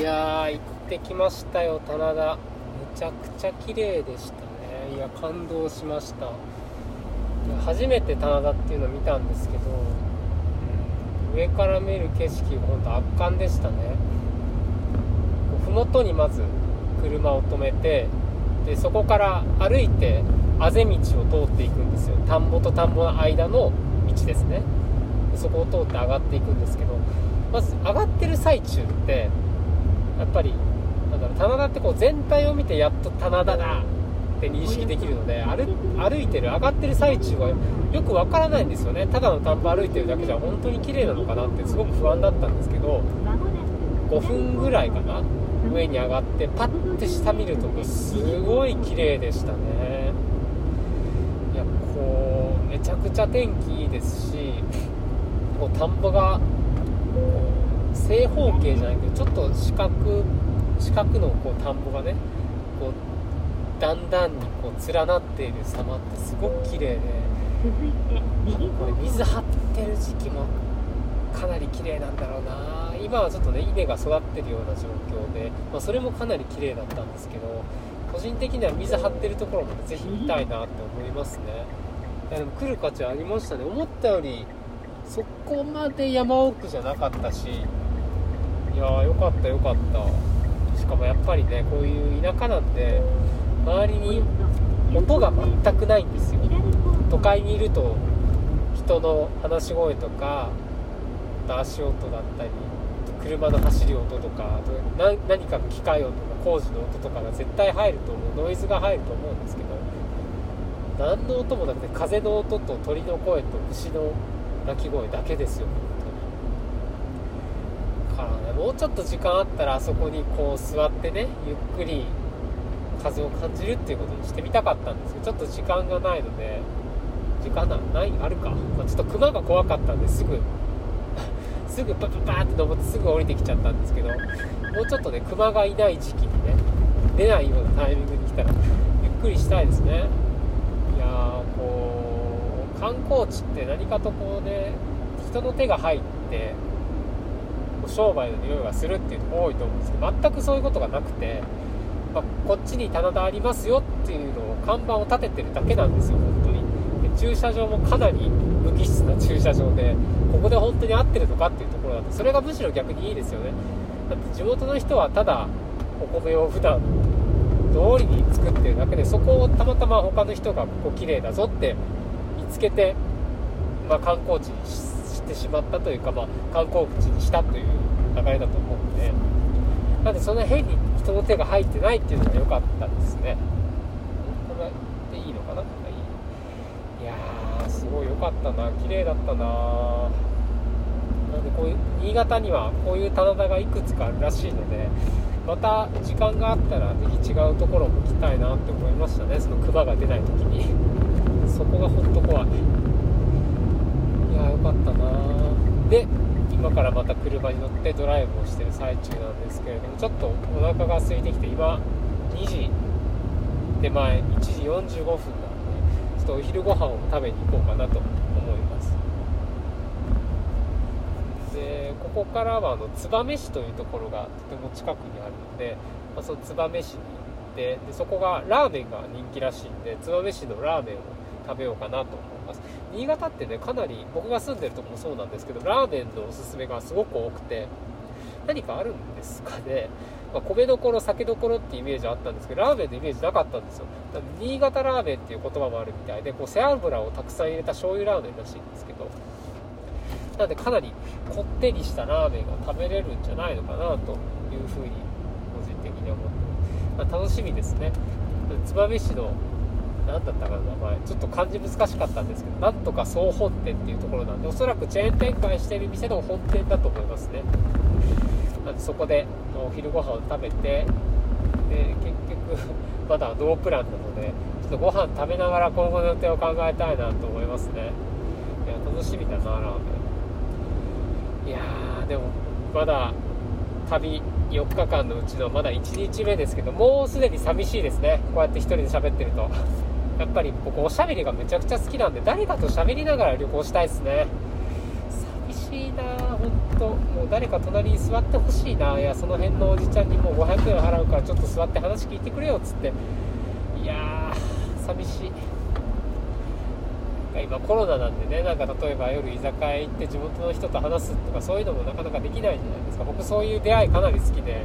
いやー行ってきましたよ棚田。めちゃくちゃ綺麗でしたね。いや感動しました。初めて棚田っていうのを見たんですけど、上から見る景色本当圧巻でしたね。麓にまず車を止めてでそこから歩いてあぜ道を通っていくんですよ。田んぼと田んぼの間の道ですね。そこを通って上がっていくんですけどまず上がってる最中ってやっぱりなんだろう棚田ってこう全体を見てやっと棚田だって認識できるので歩歩いてる上がってる最中はよくわからないんですよね。ただの田んぼ歩いてるだけじゃ本当に綺麗なのかなってすごく不安だったんですけど5分ぐらいかな上に上がってパッて下見るとすごい綺麗でしたね。いやこうめちゃくちゃ天気いいですしこう田んぼが正方形じゃないけどちょっと四角四角のこう田んぼがねこうだんだんにこう連なっている様ってすごく綺麗でこれ水張ってる時期もかなり綺麗なんだろうな。今はちょっとね稲が育ってるような状況で、まあ、それもかなり綺麗だったんですけど個人的には水張ってるところもぜひ見たいなって思いますね。いやでも来る価値ありましたね。思ったよりそこまで山奥じゃなかったしかったよかった。しかもやっぱりねこういう田舎なんで周りに音が全くないんですよ。都会にいると人の話し声とか足音だったり車の走り音とか何かの機械音とか工事の音とかが絶対入ると思う。ノイズが入ると思うんですけど何の音もなくて風の音と鳥の声と牛の鳴き声だけですよ。ねもうちょっと時間あったらあそこにこう座ってねゆっくり風を感じるっていうことにしてみたかったんですけどちょっと時間がないので時間ないあるか、まあ、ちょっと熊が怖かったんですぐ すぐパパパーって登ってすぐ降りてきちゃったんですけどもうちょっとね熊がいない時期にね出ないようなタイミングに来たらゆっくりしたいですね。いやーこう観光地って何かとこうね人の手が入って商売の匂いがするっていうのが多いと思うんですけど全くそういうことがなくて、まあ、こっちに棚田ありますよっていうのを看板を立ててるだけなんですよ本当に。で駐車場もかなり無機質な駐車場でここで本当に合ってるのかっていうところだとそれがむしろ逆にいいですよね。だって地元の人はただお米を普段通りに作ってるだけでそこをたまたま他の人がここ綺麗だぞって見つけて、まあ、観光地にしてしまったというか、まあ、観光地にしたという流れだと思うんで。なんでその変に人の手が入ってないっていうのが良かったですね。これでいいのかな？いい。いやーすごい良かったな。綺麗だったな。なんでこういう新潟にはこういう棚田がいくつかあるらしいのでまた時間があったらぜひ違うところも来たいなって思いましたね。その熊が出ない時にそこがほんと怖いいやよかったなで今からまた車に乗ってドライブをしてる最中なんですけれどもちょっとお腹が空いてきて今2時手前1時45分なんでちょっとお昼ご飯を食べに行こうかなと思います。でここからはあの燕市というところがとても近くにあるので、まあ、その燕市に行ってでそこがラーメンが人気らしいんで燕市のラーメンを食べようかなと思います。新潟ってねかなり僕が住んでるとこもそうなんですけどラーメンのおすすめがすごく多くて何かあるんですかね、まあ、米どころ酒どころってイメージあったんですけどラーメンのイメージなかったんですよ。新潟ラーメンっていう言葉もあるみたいでこう背脂をたくさん入れた醤油ラーメンらしいんですけど。なんでかなりこってりしたラーメンが食べれるんじゃないのかなというふうに個人的に思ってます、まあ、楽しみですね。燕市の何だったかな名前。ちょっと漢字難しかったんですけどなんとか総本店っていうところなんでおそらくチェーン展開してる店の本店だと思いますね。なんでそこでお昼ご飯を食べてで結局 まだノープランなのでちょっとご飯食べながら今後の予定を考えたいなと思いますね。いや楽しみだなラーメン。いやーでもまだ旅4日間のうちのまだ1日目ですけどもうすでに寂しいですね。こうやって1人で喋ってると。やっぱり僕おしゃべりがめちゃくちゃ好きなんで誰かと喋りながら旅行したいですね。寂しいな本んと。もう誰か隣に座ってほしいないやその辺のおじちゃんにもう500円払うからちょっと座って話聞いてくれよっつって。いやー寂しい。今コロナなんでねなんか例えば夜居酒屋行って地元の人と話すとかそういうのもなかなかできないじゃないですか。僕そういう出会いかなり好きで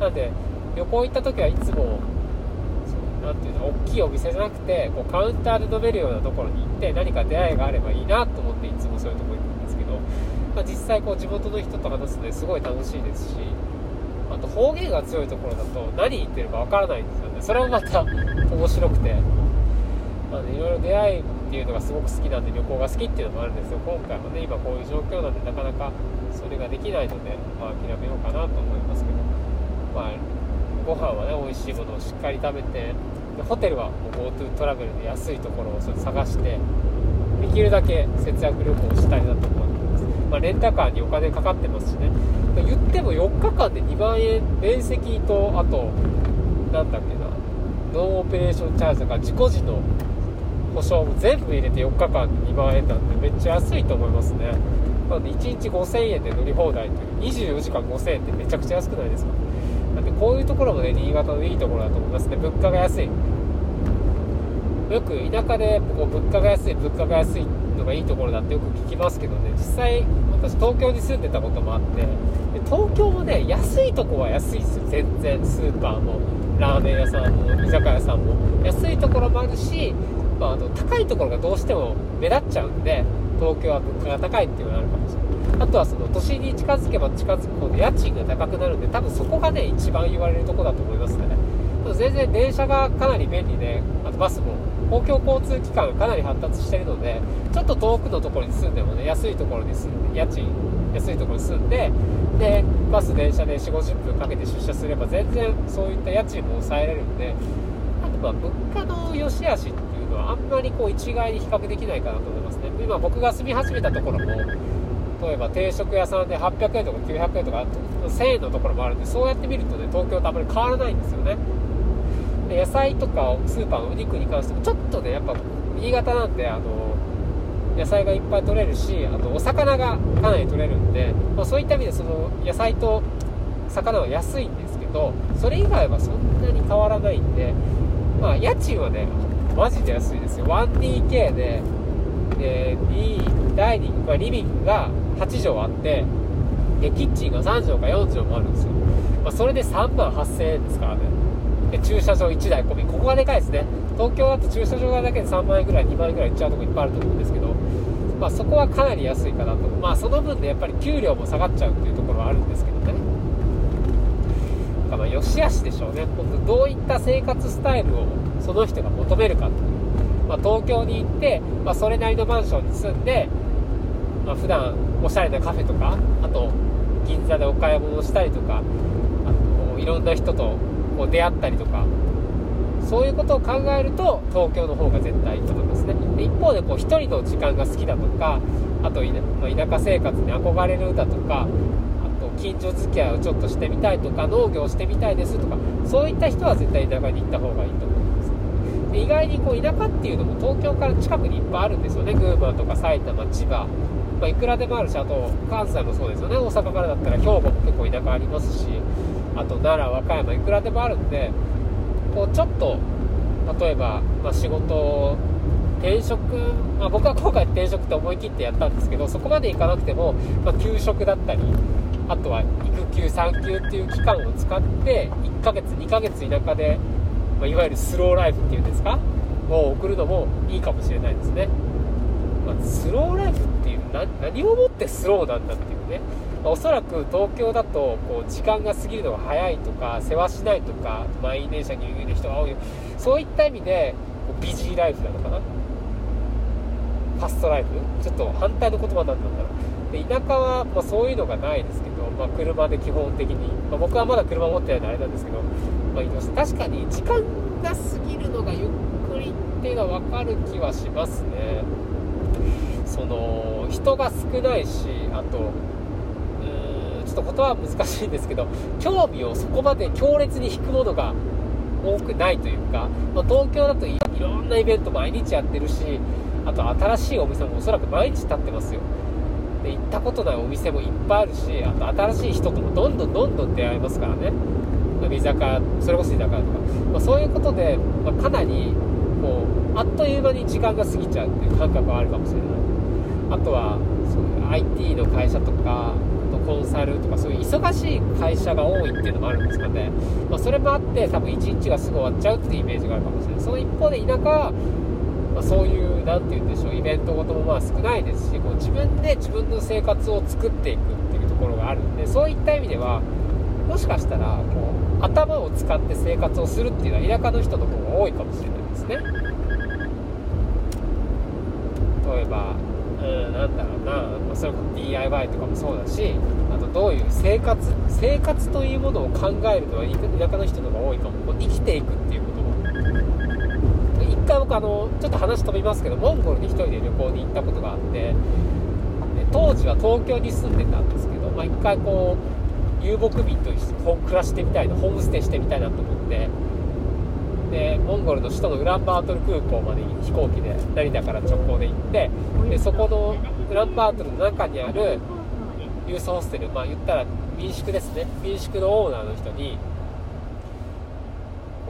なんで旅行行った時はいつも何ていうの大きいお店じゃなくてこうカウンターで飲めるようなところに行って何か出会いがあればいいなと思っていつもそういうとこ行くんですけど、まあ、実際こう地元の人と話すのですごい楽しいですしあと方言が強いところだと何言ってるかわからないんですよね。それもまた面白くて、まあね、いろいろ出会いっていうのがすごく好きなんで旅行が好きっていうのもあるんですよ。今回もね今こういう状況なんでなかなかそれができないので、まあ、諦めようかなと思いますけど、まあ、ご飯はね美味しいものをしっかり食べてでホテルは GoTo トラベルで安いところをそれ探してできるだけ節約旅行をしたいなと思ってます、まあ、レンタカーにお金かかってますしね。言っても4日間で2万円面積とあとなんだっけなノンオペレーションチャージとか自己時の保証も全部入れて4日間で2万円なんでめっちゃ安いと思いますね。なので1日5000円で乗り放題という24時間5000円ってめちゃくちゃ安くないですか？なんでこういうところもね新潟のいいところだと思いますね。物価が安い。よく田舎でこう物価が安い物価が安いのがいいところだってよく聞きますけどね。実際私東京に住んでたこともあって東京もね安いとこは安いですよ。全然。スーパーもラーメン屋さんも居酒屋さんも。安いところもあるし、まあ、あの高いところがどうしても目立っちゃうんで東京は物価が高いっていうのがあるかもしれない。あとはその都心に近づけば近づくほど家賃が高くなるんで多分そこがね一番言われるとこだと思いますね。全然電車がかなり便利であとバスも公共交通機関がかなり発達してるのでちょっと遠くのところに住んでもね安いところに住んで家賃安いところに住んででバス電車で4 5 0分かけて出社すれば全然そういった家賃も抑えられるんであとまあ物価の良し悪しってあんまりこう一概に比較できないかなと思いますね。今僕が住み始めたところも例えば定食屋さんで800円とか900円とか1000円のところもあるんでそうやって見るとね東京とあまり変わらないんですよね。で野菜とかスーパーのお肉に関してもちょっとねやっぱ新潟なんてあの野菜がいっぱい取れるしあとお魚がかなり取れるんで、まあ、そういった意味でその野菜と魚は安いんですけどそれ以外はそんなに変わらないんでまあ家賃はねマジで安いですよ。1DK ででダイニング、まあ、リビングが8畳あってでキッチンが3畳か4畳もあるんですよ、まあ、それで3万8000円ですからね。で駐車場1台込み。ここがでかいですね。東京だと駐車場代だけで3万円ぐらい2万円ぐらいいっちゃうとこいっぱいあると思うんですけど、まあ、そこはかなり安いかなと。まあその分でやっぱり給料も下がっちゃうっていうところはあるんですけどね。まあ良し悪しでしょうね。今度どういった生活スタイルをその人が求めるかっていう、まあ、東京に行って、まあ、それなりのマンションに住んでまあ、普段おしゃれなカフェとかあと銀座でお買い物したりとかあといろんな人とこう出会ったりとか。そういうことを考えると東京の方が絶対いいと思いますね。で一方でこう1人の時間が好きだとかあと、ま、田舎生活に憧れるだとか近所付き合いをちょっとしてみたいとか農業してみたいですとかそういった人は絶対田舎に行った方がいいと思います。で意外にこう田舎っていうのも東京から近くにいっぱいあるんですよね。群馬とか埼玉千葉。まあ、いくらでもあるしあと関西もそうですよね。大阪からだったら兵庫も結構田舎ありますしあと奈良和歌山いくらでもあるんでこうちょっと例えば、まあ、仕事転職、まあ、僕は今回転職って思い切ってやったんですけどそこまでいかなくても、まあ、休職だったりあとは育休産休っていう期間を使って1ヶ月2ヶ月田舎で、まあ、いわゆるスローライフっていうんですか？を送るのもいいかもしれないですね、まあ、スローライフっていう何をもってスローなんだっていうね、まあ、おそらく東京だとこう時間が過ぎるのが早いとか世話しないとか満員電車にいる人が多い。そういった意味でビジーライフなのかな？ファストライフ？ちょっと反対の言葉なんだろうで田舎は、まあ、そういうのがないですけど、まあ、車で基本的に、まあ、僕はまだ車持ってないのであれなんですけど、まあ、移動して確かに時間が過ぎるのがゆっくりっていうのは分かる気はしますね。その人が少ないしあとんちょっと言葉は難しいんですけど興味をそこまで強烈に引くものが多くないというか、まあ、東京だといろんなイベント毎日やってるしあと新しいお店もおそらく毎日立ってますよ。で行ったことないお店もいっぱいあるしあと新しい人ともどんどんどんどん出会えますからね。居酒屋それこそ居酒屋とか、まあ、そういうことで、まあ、かなりこうあっという間に時間が過ぎちゃうっていう感覚はあるかもしれない。あとはそういう IT の会社とかとコンサルとかそういう忙しい会社が多いっていうのもあるんですかね、まあ、それもあって多分1日がすぐ終わっちゃうっていうイメージがあるかもしれない。その一方で田舎、まあ、そういう何て言うんでしょうイベントごともまあ少ないですしこう自分で自分の生活を作っていくっていうところがあるんでそういった意味ではもしかしたらこう頭を使って生活をするっていうのは田舎の人の方が多いかもしれないですね。例えばうんなんだろうな、まあ、それこそ DIY とかもそうだしあとどういう生活生活というものを考えるのは田舎の人の方が多いかも。こう生きていくっていうことも一回僕あのちょっと話飛びますけどモンゴルに1人で旅行に行ったことがあって当時は東京に住んでたんですけど、まあ、一回こう遊牧民と一緒に暮らしてみたいなホームステイしてみたいなと思ってでモンゴルの首都のウランバートル空港まで飛行機で成田から直行で行ってでそこのウランバートルの中にあるユースホステルまあ言ったら民宿ですね。民宿のオーナーの人に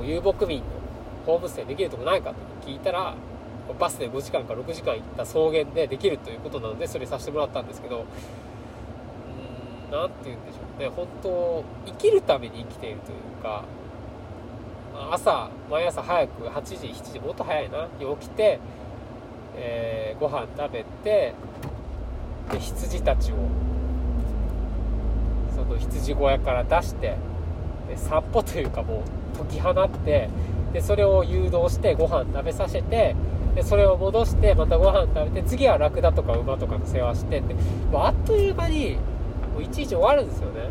遊牧民のホームステイできるとこないかと聞いたらバスで5時間か6時間行った草原でできるということなのでそれさせてもらったんですけどうん何て言うんでしょうね。本当生きるために生きているというか朝毎朝早く8時7時もっと早いな。に起きて、えー、ご飯食べてで羊たちをその羊小屋から出してで散歩というかもう解き放ってでそれを誘導してご飯食べさせてでそれを戻してまたご飯食べて次はラクダとか馬とかの世話してって。もうあっという間にもういちいち終わるんですよね。